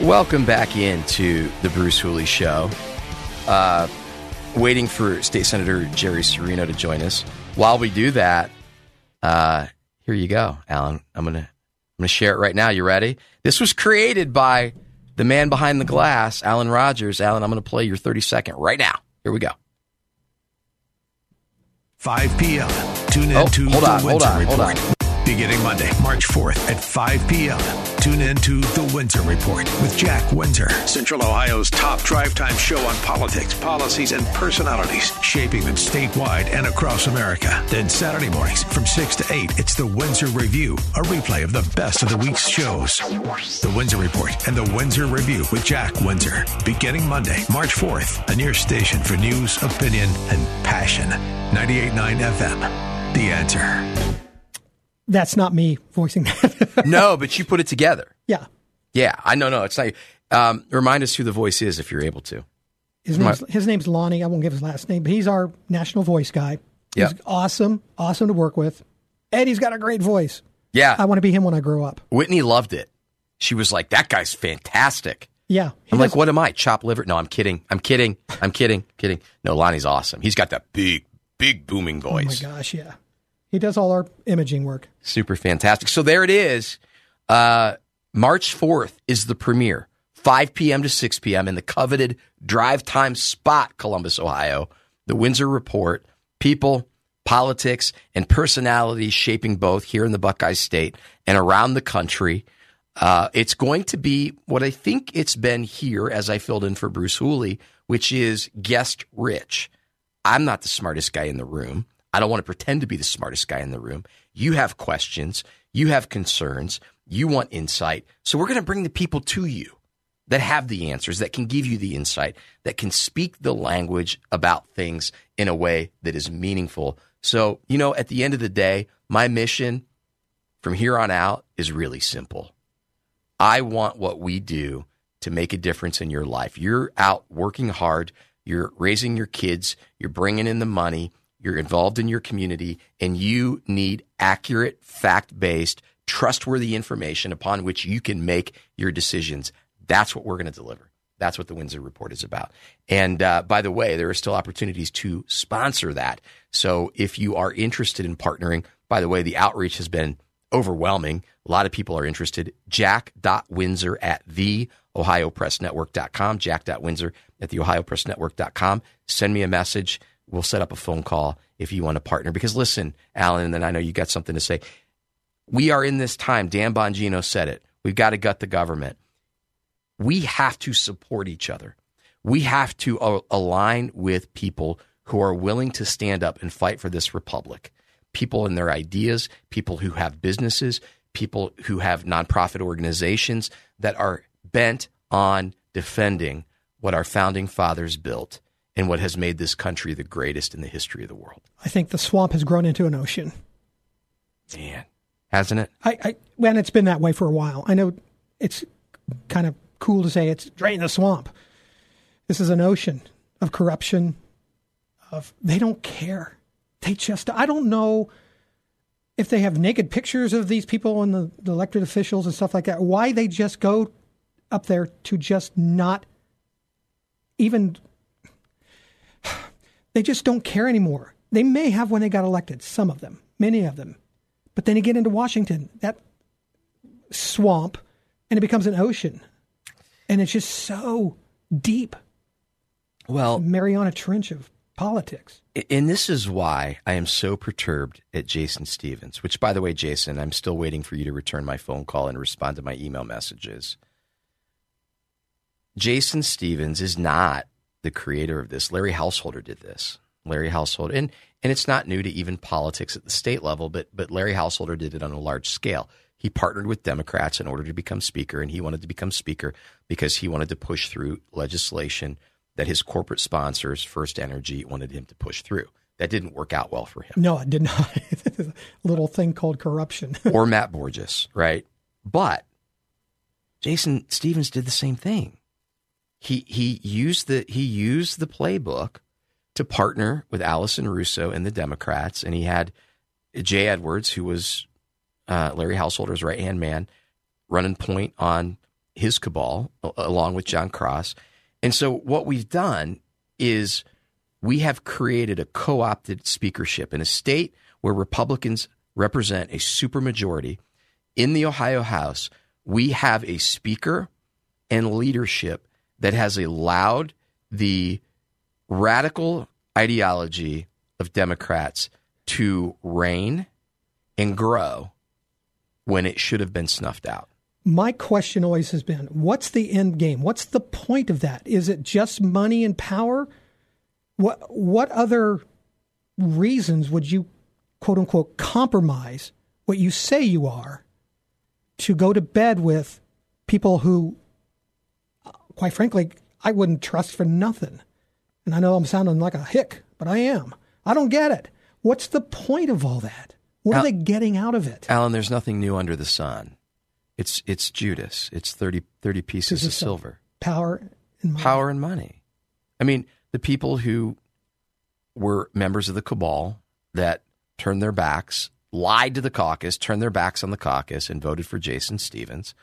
Welcome back into the Bruce Hooley Show. Uh, waiting for State Senator Jerry Cirino to join us. While we do that, uh, here you go, Alan. I'm gonna I'm gonna share it right now. You ready? This was created by the man behind the glass, Alan Rogers. Alan, I'm gonna play your 30 second right now. Here we go. 5 p.m. Tune in Oh, to hold the on, hold Windsor on, hold Report. Beginning Monday, March 4th at 5 p.m. Tune in to The Windsor Report with Jack Windsor, Central Ohio's top drive time show on politics, policies, and personalities shaping them statewide and across America. Then Saturday mornings from 6 to 8, it's The Windsor Review, a replay of the best of the week's shows. The Windsor Report and The Windsor Review with Jack Windsor. Beginning Monday, March 4th, on your station for news, opinion, and passion. 98.9 FM. The answer. That's not me voicing that. no, but you put it together. yeah. Yeah, I know. No, it's not. Um, remind us who the voice is if you're able to. His name's, his name's Lonnie. I won't give his last name, but he's our national voice guy. He's Yep. awesome, awesome to work with. Eddie's got a great voice. Yeah, I want to be him when I grow up. Whitney loved it. She was like, "That guy's fantastic." Yeah. I'm like, "What am I? Chop liver?" No, I'm kidding. I'm kidding. I'm kidding. kidding. No, Lonnie's awesome. He's got that big, big booming voice. Oh my gosh, yeah. He does all our imaging work. Super fantastic. So there it is. Uh, March 4th is the premiere, 5 p.m. to 6 p.m. in the coveted drive time spot, Columbus, Ohio. The Windsor Report. People, politics, and personalities shaping both here in the Buckeye State and around the country. Uh, it's going to be what I think it's been here as I filled in for Bruce Hooley, which is guest rich. I'm not the smartest guy in the room. I don't want to pretend to be the smartest guy in the room. You have questions, you have concerns, you want insight. So we're going to bring the people to you that have the answers, that can give you the insight, that can speak the language about things in a way that is meaningful. So, you know, at the end of the day, my mission from here on out is really simple. I want what we do to make a difference in your life. You're out working hard, you're raising your kids, you're bringing in the money, you're involved in your community, and you need accurate, fact based, trustworthy information upon which you can make your decisions. That's what we're going to deliver. That's what the Windsor Report is about. And uh, by the way, there are still opportunities to sponsor that. So if you are interested in partnering, by the way, the outreach has been overwhelming. A lot of people are interested. Jack.Windsor at the OhioPressNetwork.com. Jack.Windsor at the OhioPressNetwork.com. Send me a message. We'll set up a phone call if you want to partner. Because listen, Alan, and then I know you got something to say. We are in this time. Dan Bongino said it. We've got to gut the government. We have to support each other. We have to uh, align with people who are willing to stand up and fight for this republic. People and their ideas, people who have businesses, people who have nonprofit organizations that are bent on defending what our founding fathers built and what has made this country the greatest in the history of the world. I think the swamp has grown into an ocean. Man, hasn't it? I, I and it's been that way for a while. I know it's kind of cool to say it's drain the swamp. This is an ocean of corruption. Of they don't care. They just I don't know if they have naked pictures of these people and the, the elected officials and stuff like that. Why they just go up there to just not even they just don't care anymore. They may have when they got elected, some of them, many of them. But then you get into Washington, that swamp, and it becomes an ocean. And it's just so deep. Well, Mariana Trench of politics. And this is why I am so perturbed at Jason Stephens, which, by the way, Jason, I'm still waiting for you to return my phone call and respond to my email messages. Jason Stephens is not the creator of this. Larry Householder did this. Larry Householder, and and it's not new to even politics at the state level, but but Larry Householder did it on a large scale. He partnered with Democrats in order to become speaker, and he wanted to become speaker because he wanted to push through legislation that his corporate sponsors, FirstEnergy, wanted him to push through. That didn't work out well for him. No, it did not. little thing called corruption. or Matt Borges, right? But Jason Stephens did the same thing. He he used the he used the playbook to partner with Allison Russo and the Democrats, and he had Jay Edwards, who was uh, Larry Householder's right hand man, running point on his cabal along with Jon Cross. And so what we've done is we have created a co-opted speakership in a state where Republicans represent a supermajority in the Ohio House. We have a speaker and leadership that has allowed the radical ideology of Democrats to reign and grow when it should have been snuffed out. My question always has been what's the end game? What's the point of that? Is it just money and power? What, what other reasons would you, quote unquote, compromise what you say you are to go to bed with people who, quite frankly, I wouldn't trust for nothing? And I know I'm sounding like a hick, but I am. I don't get it. What's the point of all that? What Al- are they getting out of it? Alan, there's nothing new under the sun. It's it's Judas. It's 30, 30 pieces of silver. Power and money. Power and money. I mean, the people who were members of the cabal that turned their backs, lied to the caucus, turned their backs on the caucus, and voted for Jason Stephens,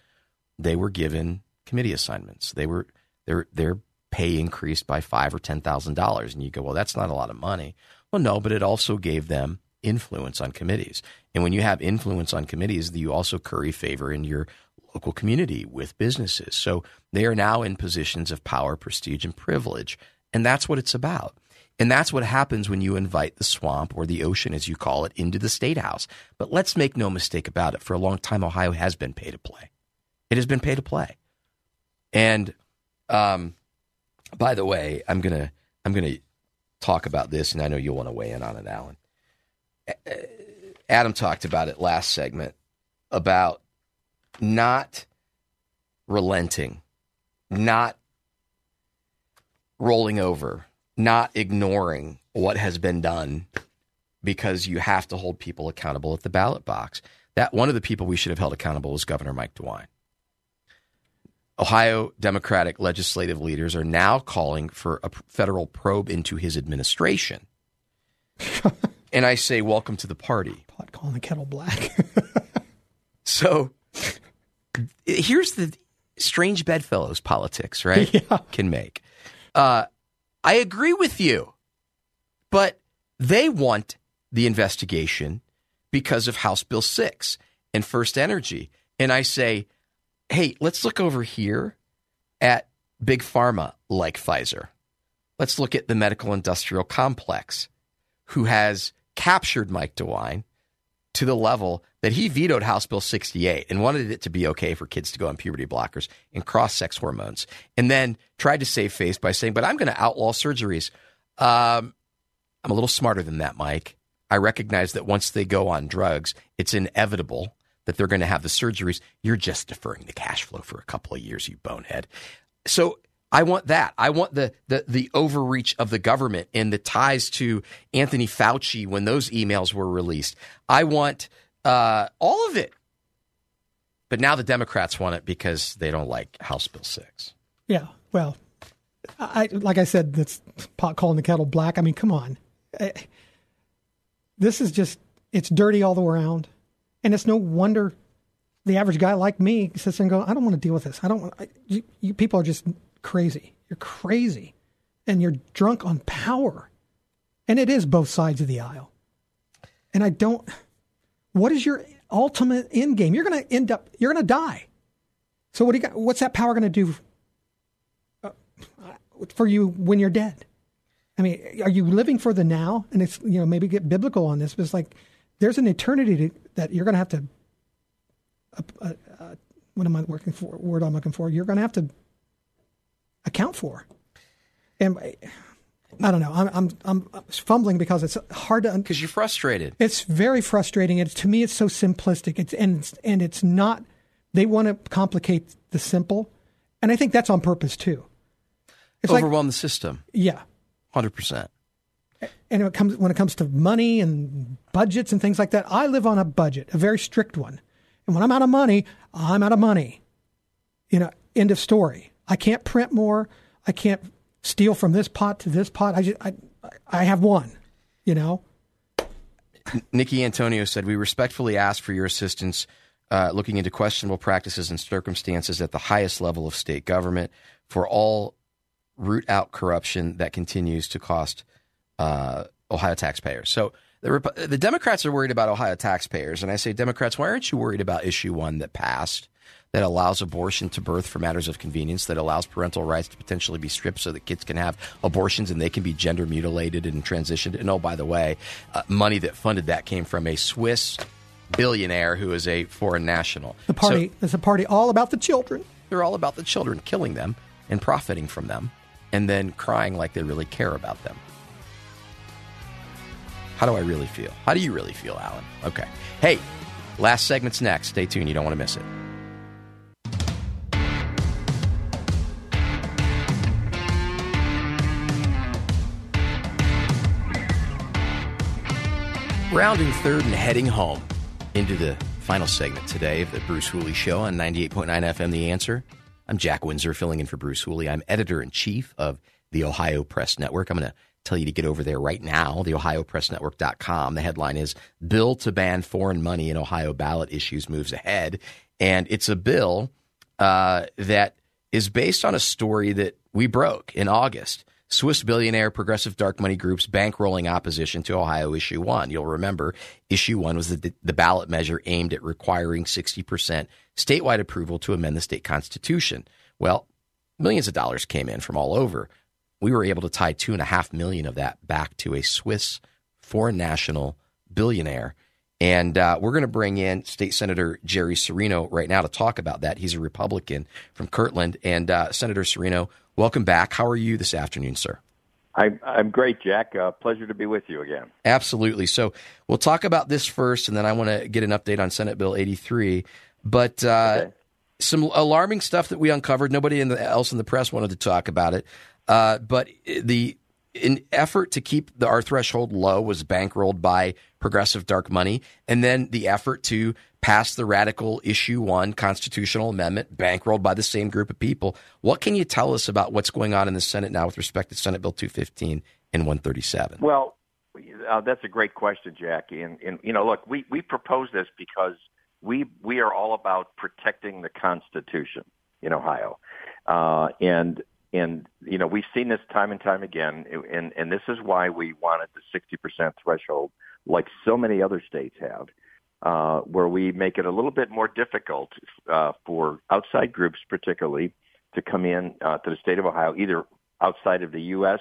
they were given committee assignments. They were their their pay increased by five or ten thousand dollars, and you go, well, that's not a lot of money. Well, no, but it also gave them influence on committees. And when you have influence on committees, you also curry favor in your local community with businesses. So they are now in positions of power, prestige, and privilege. And that's what it's about. And that's what happens when you invite the swamp or the ocean, as you call it, into the state house. But let's make no mistake about it. For a long time, Ohio has been pay to play. It has been pay to play. And um, by the way, I'm gonna I'm gonna talk about this, and I know you'll want to weigh in on it, Alan. Adam talked about it last segment about not relenting, not rolling over, not ignoring what has been done because you have to hold people accountable at the ballot box. That one of the people we should have held accountable was Governor Mike DeWine. Ohio Democratic legislative leaders are now calling for a federal probe into his administration. and I say, "Welcome to the party." Pot calling the kettle black. so here's the strange bedfellows politics, right? Yeah. Can make. Uh, I agree with you, but they want the investigation because of House Bill Six and FirstEnergy, and I say, hey, let's look over here at big pharma like Pfizer. Let's look at the medical industrial complex, who has captured Mike DeWine to the level that he vetoed House Bill 68 and wanted it to be okay for kids to go on puberty blockers and cross sex hormones, and then tried to save face by saying, But I'm going to outlaw surgeries. Um, I'm a little smarter than that, Mike. I recognize that once they go on drugs, it's inevitable that they're going to have the surgeries. You're just deferring the cash flow for a couple of years, you bonehead. So I want that. I want the, the the overreach of the government and the ties to Anthony Fauci when those emails were released. I want uh, all of it. But now the Democrats want it because they don't like House Bill Six. Yeah, well, I like I said, that's pot calling the kettle black. I mean, come on, I, this is just it's dirty all the way around, and it's no wonder the average guy like me sits there and goes, "I don't want to deal with this. I don't want. I, you, you people are just crazy. You're crazy. And you're drunk on power. And it is both sides of the aisle. And I don't. What is your ultimate end game? You're going to end up, you're going to die. So what do you got? What's that power going to do uh, for you when you're dead? I mean, are you living for the now? And it's, you know, maybe get biblical on this, but it's like there's an eternity to, that you're going to have to, uh, uh, uh, what am I working for? Word I'm looking for. You're going to have to account for. And I don't know. I'm I'm I'm fumbling because it's hard to. Because you're frustrated. It's very frustrating. It's to me, it's so simplistic. It's and and it's not. They want to complicate the simple, and I think that's on purpose too. It's overwhelm like, the system. Yeah, hundred percent. And it comes when it comes to money and budgets and things like that. I live on a budget, a very strict one, and when I'm out of money, I'm out of money. You know, end of story. I can't print more. I can't steal from this pot to this pot. I just I I have one, you know. Nickie Antonio said, "We respectfully ask for your assistance." Uh, looking into questionable practices and circumstances at the highest level of state government for all root out corruption that continues to cost uh, Ohio taxpayers. So the, the Democrats are worried about Ohio taxpayers, and I say, Democrats, why aren't you worried about issue one that passed? that allows abortion to birth for matters of convenience, that allows parental rights to potentially be stripped so that kids can have abortions and they can be gender mutilated and transitioned. And oh, by the way, uh, money that funded that came from a Swiss billionaire who is a foreign national. The party so, is a party all about the children. They're all about the children, killing them and profiting from them, and then crying like they really care about them. How do I really feel? How do you really feel, Alan? Okay. Hey, last segment's next. Stay tuned. You don't want to miss it. Rounding third and heading home into the final segment today of the Bruce Hooley Show on 98.9 FM The Answer. I'm Jack Windsor, filling in for Bruce Hooley. I'm editor in chief of the Ohio Press Network. I'm going to tell you to get over there right now, the ohiopressnetwork.com. The headline is Bill to Ban Foreign Money in Ohio Ballot Issues Moves Ahead. And it's a bill uh, that is based on a story that we broke in August. Swiss billionaire progressive dark money groups bankrolling opposition to Ohio Issue 1. You'll remember Issue 1 was the, the ballot measure aimed at requiring 60% statewide approval to amend the state constitution. Well, millions of dollars came in from all over. We were able to tie two and a half million of that back to a Swiss foreign national billionaire. And uh, we're going to bring in State Senator Jerry Cirino right now to talk about that. He's a Republican from Kirtland. And uh, Senator Cirino, welcome back. How are you this afternoon, sir? I'm, I'm great, Jack. Uh, pleasure to be with you again. Absolutely. So we'll talk about this first, and then I want to get an update on Senate Bill 83. But uh, okay. some alarming stuff that we uncovered. Nobody in the, else in the press wanted to talk about it. Uh, but the in effort to keep the our threshold low was bankrolled by progressive dark money, and then the effort to pass the radical issue one constitutional amendment bankrolled by the same group of people. What can you tell us about what's going on in the Senate now with respect to Senate Bill 215 and 137? Well, uh, that's a great question, Jackie. And, and you know, look, we we propose this because we we are all about protecting the Constitution in Ohio, uh, and and you know we've seen this time and time again, and and this is why we wanted the 60% threshold, like so many other states have, uh, where we make it a little bit more difficult uh, for outside groups, particularly, to come in uh, to the state of Ohio, either outside of the U.S.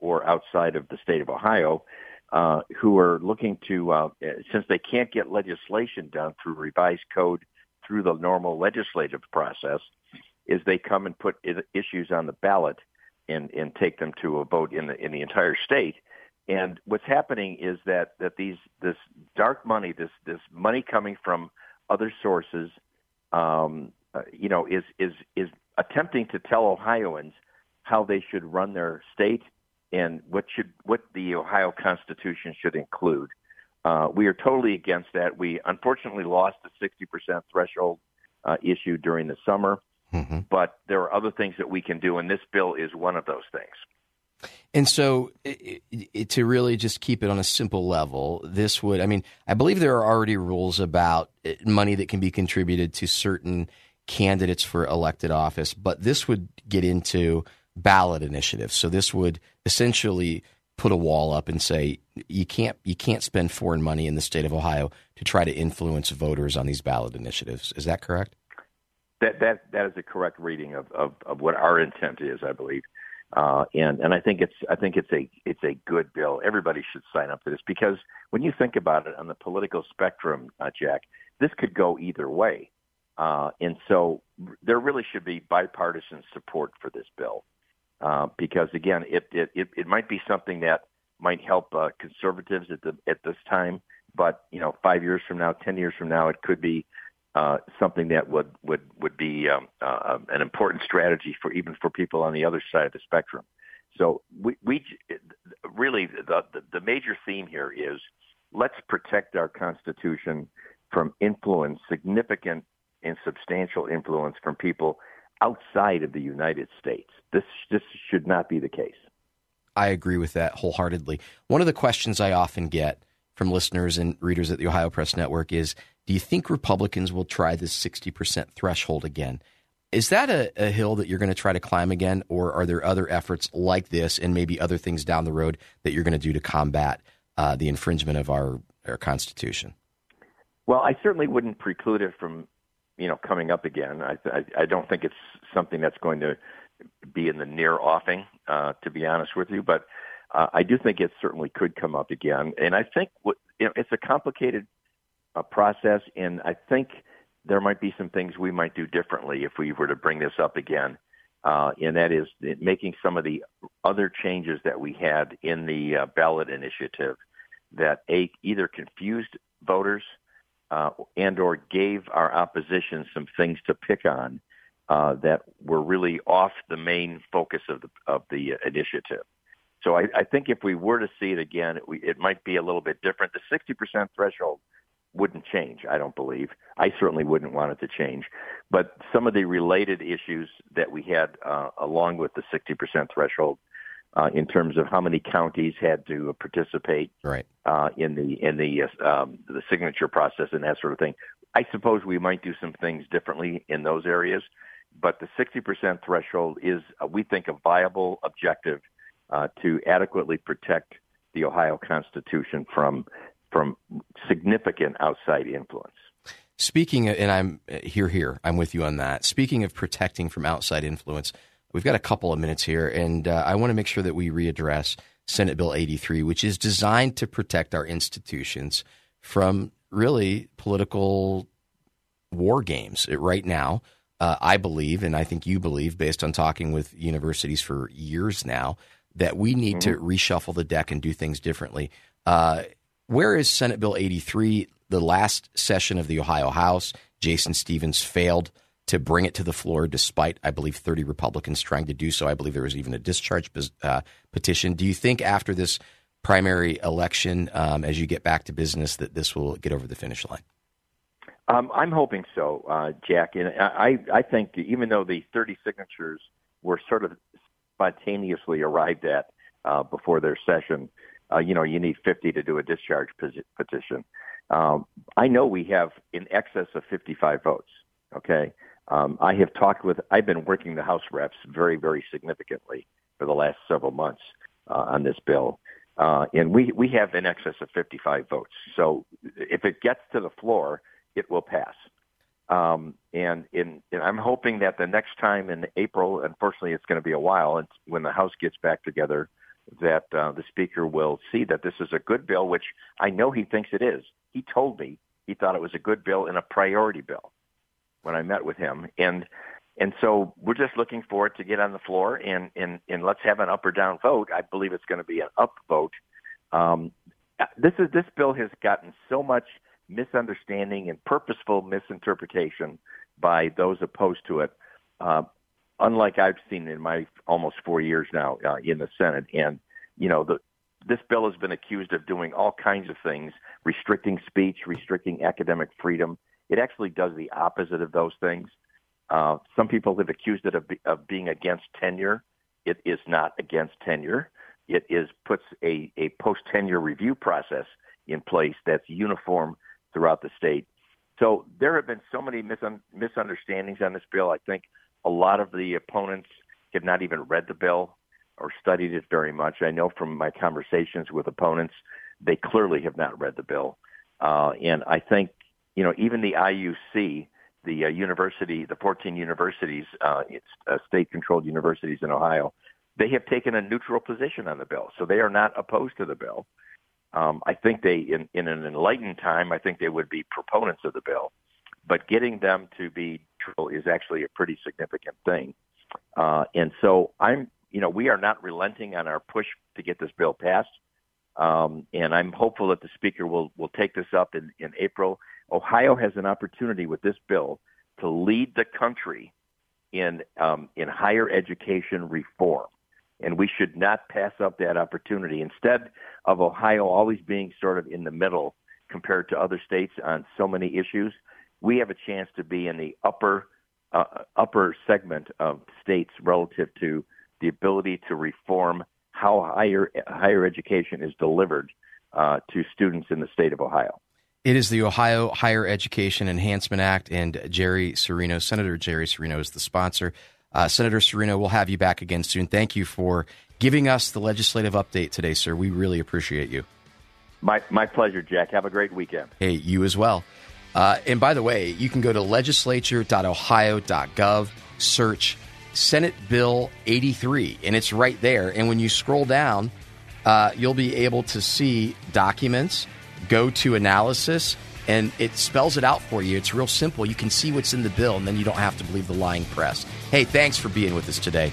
or outside of the state of Ohio, uh, who are looking to, uh, since they can't get legislation done through revised code through the normal legislative process, is they come and put issues on the ballot and, and take them to a vote in the in the entire state. And what's happening is that that these this dark money, this this money coming from other sources, um, uh, you know, is is is attempting to tell Ohioans how they should run their state and what should what the Ohio Constitution should include. Uh, we are totally against that. We unfortunately lost the 60% threshold uh, issue during the summer. Mm-hmm. But there are other things that we can do, and this bill is one of those things. And so, it, it, to really just keep it on a simple level, this would, I mean, I believe there are already rules about uh, money that can be contributed to certain candidates for elected office, but this would get into ballot initiatives. So this would essentially put a wall up and say you can't you can't spend foreign money in the state of Ohio to try to influence voters on these ballot initiatives. Is that correct? That that that is a correct reading of, of, of what our intent is, I believe. Uh, and and I think it's I think it's a it's a good bill. Everybody should sign up for this because when you think about it on the political spectrum, uh, Jack, this could go either way, uh, and so there really should be bipartisan support for this bill. uh, because again, it, it it it might be something that might help uh, conservatives at the at this time, but you know, five years from now, ten years from now, it could be uh, something that would would would be um, uh, an important strategy for even for people on the other side of the spectrum. So we, we really the, the the major theme here is let's protect our Constitution from influence, significant and substantial influence from people outside of the United States. This this should not be the case. I agree with that wholeheartedly. One of the questions I often get from listeners and readers at the Ohio Press Network is Do you think Republicans will try this 60% threshold again? Is that a, a hill that you're going to try to climb again, or are there other efforts like this and maybe other things down the road that you're going to do to combat uh, the infringement of our, our Constitution? Well, I certainly wouldn't preclude it from, you know, coming up again. I, I, I don't think it's something that's going to be in the near offing, uh, to be honest with you. But uh, I do think it certainly could come up again. And I think what, you know, it's a complicated uh, process, and I think there might be some things we might do differently if we were to bring this up again. Uh, and that is making some of the other changes that we had in the uh, ballot initiative that a, either confused voters uh, and or gave our opposition some things to pick on uh, that were really off the main focus of the of the initiative. So I, I think if we were to see it again, it, it might be a little bit different. The 60% threshold wouldn't change, I don't believe. I certainly wouldn't want it to change. But some of the related issues that we had uh, along with the 60% threshold uh, in terms of how many counties had to participate right. uh, in the in the uh, um, the signature process and that sort of thing. I suppose we might do some things differently in those areas, but the 60% threshold is, uh, we think, a viable objective uh, to adequately protect the Ohio Constitution from from significant outside influence. Speaking, of, and I'm uh, here, here, I'm with you on that. Speaking of protecting from outside influence, we've got a couple of minutes here, and uh, I want to make sure that we readdress Senate Bill 83, which is designed to protect our institutions from really political war games. Right now, uh, I believe, and I think you believe, based on talking with universities for years now, that we need mm-hmm. to reshuffle the deck and do things differently. Uh, where is Senate Bill 83? The last session of the Ohio House, Jason Stephens failed to bring it to the floor, despite, I believe, 30 Republicans trying to do so. I believe there was even a discharge uh, petition. Do you think after this primary election, um, as you get back to business, that this will get over the finish line? Um, I'm hoping so, uh, Jack. And I, I think even though the 30 signatures were sort of spontaneously arrived at uh, before their session, uh, you know, you need 50 to do a discharge petition. Um, I know we have in excess of 55 votes. Okay. Um, I have talked with, I've been working the House reps very, very significantly for the last several months uh, on this bill. Uh, and we, we have in excess of 55 votes. So if it gets to the floor, it will pass. Um, and, in, and I'm hoping that the next time in April, unfortunately it's going to be a while, when the House gets back together, that uh, the Speaker will see that this is a good bill, which I know he thinks it is. He told me he thought it was a good bill and a priority bill when I met with him. And and so we're just looking for it to get on the floor and and and let's have an up or down vote. I believe it's going to be an up vote. Um, this is this bill has gotten so much misunderstanding and purposeful misinterpretation by those opposed to it. Uh, unlike I've seen in my almost four years now uh, in the Senate, and you know the this bill has been accused of doing all kinds of things, restricting speech, restricting academic freedom, it actually does the opposite of those things. Uh, some people have accused it of, be, of being against tenure. It is not against tenure. It is puts a, a post tenure review process in place that's uniform throughout the state. So there have been so many misun- misunderstandings on this bill. I think a lot of the opponents have not even read the bill or studied it very much. I know from my conversations with opponents, they clearly have not read the bill. Uh, and I think you know, even the IUC, the uh, university, the 14 universities, uh, uh, state-controlled universities in Ohio, they have taken a neutral position on the bill, so they are not opposed to the bill. Um, I think they, in, in an enlightened time, I think they would be proponents of the bill, but getting them to be neutral is actually a pretty significant thing. Uh, and so I'm, you know, we are not relenting on our push to get this bill passed. Um, and I'm hopeful that the speaker will, will take this up in, in April. Ohio has an opportunity with this bill to lead the country in, um, in higher education reform. And we should not pass up that opportunity. Instead of Ohio always being sort of in the middle compared to other states on so many issues, we have a chance to be in the upper uh, upper segment of states relative to the ability to reform how higher higher education is delivered uh, to students in the state of Ohio. It is the Ohio Higher Education Enhancement Act, and Jerry Cirino, Senator Jerry Cirino, is the sponsor. Uh, Senator Cirino, we'll have you back again soon. Thank you for giving us the legislative update today, sir. We really appreciate you. My my pleasure, Jack. Have a great weekend. Hey, you as well. Uh, and by the way, you can go to legislature.ohio.gov, search Senate Bill 83, and it's right there. And when you scroll down, uh, you'll be able to see documents, go to analysis, and it spells it out for you. It's real simple. You can see what's in the bill, and then you don't have to believe the lying press. Hey, thanks for being with us today.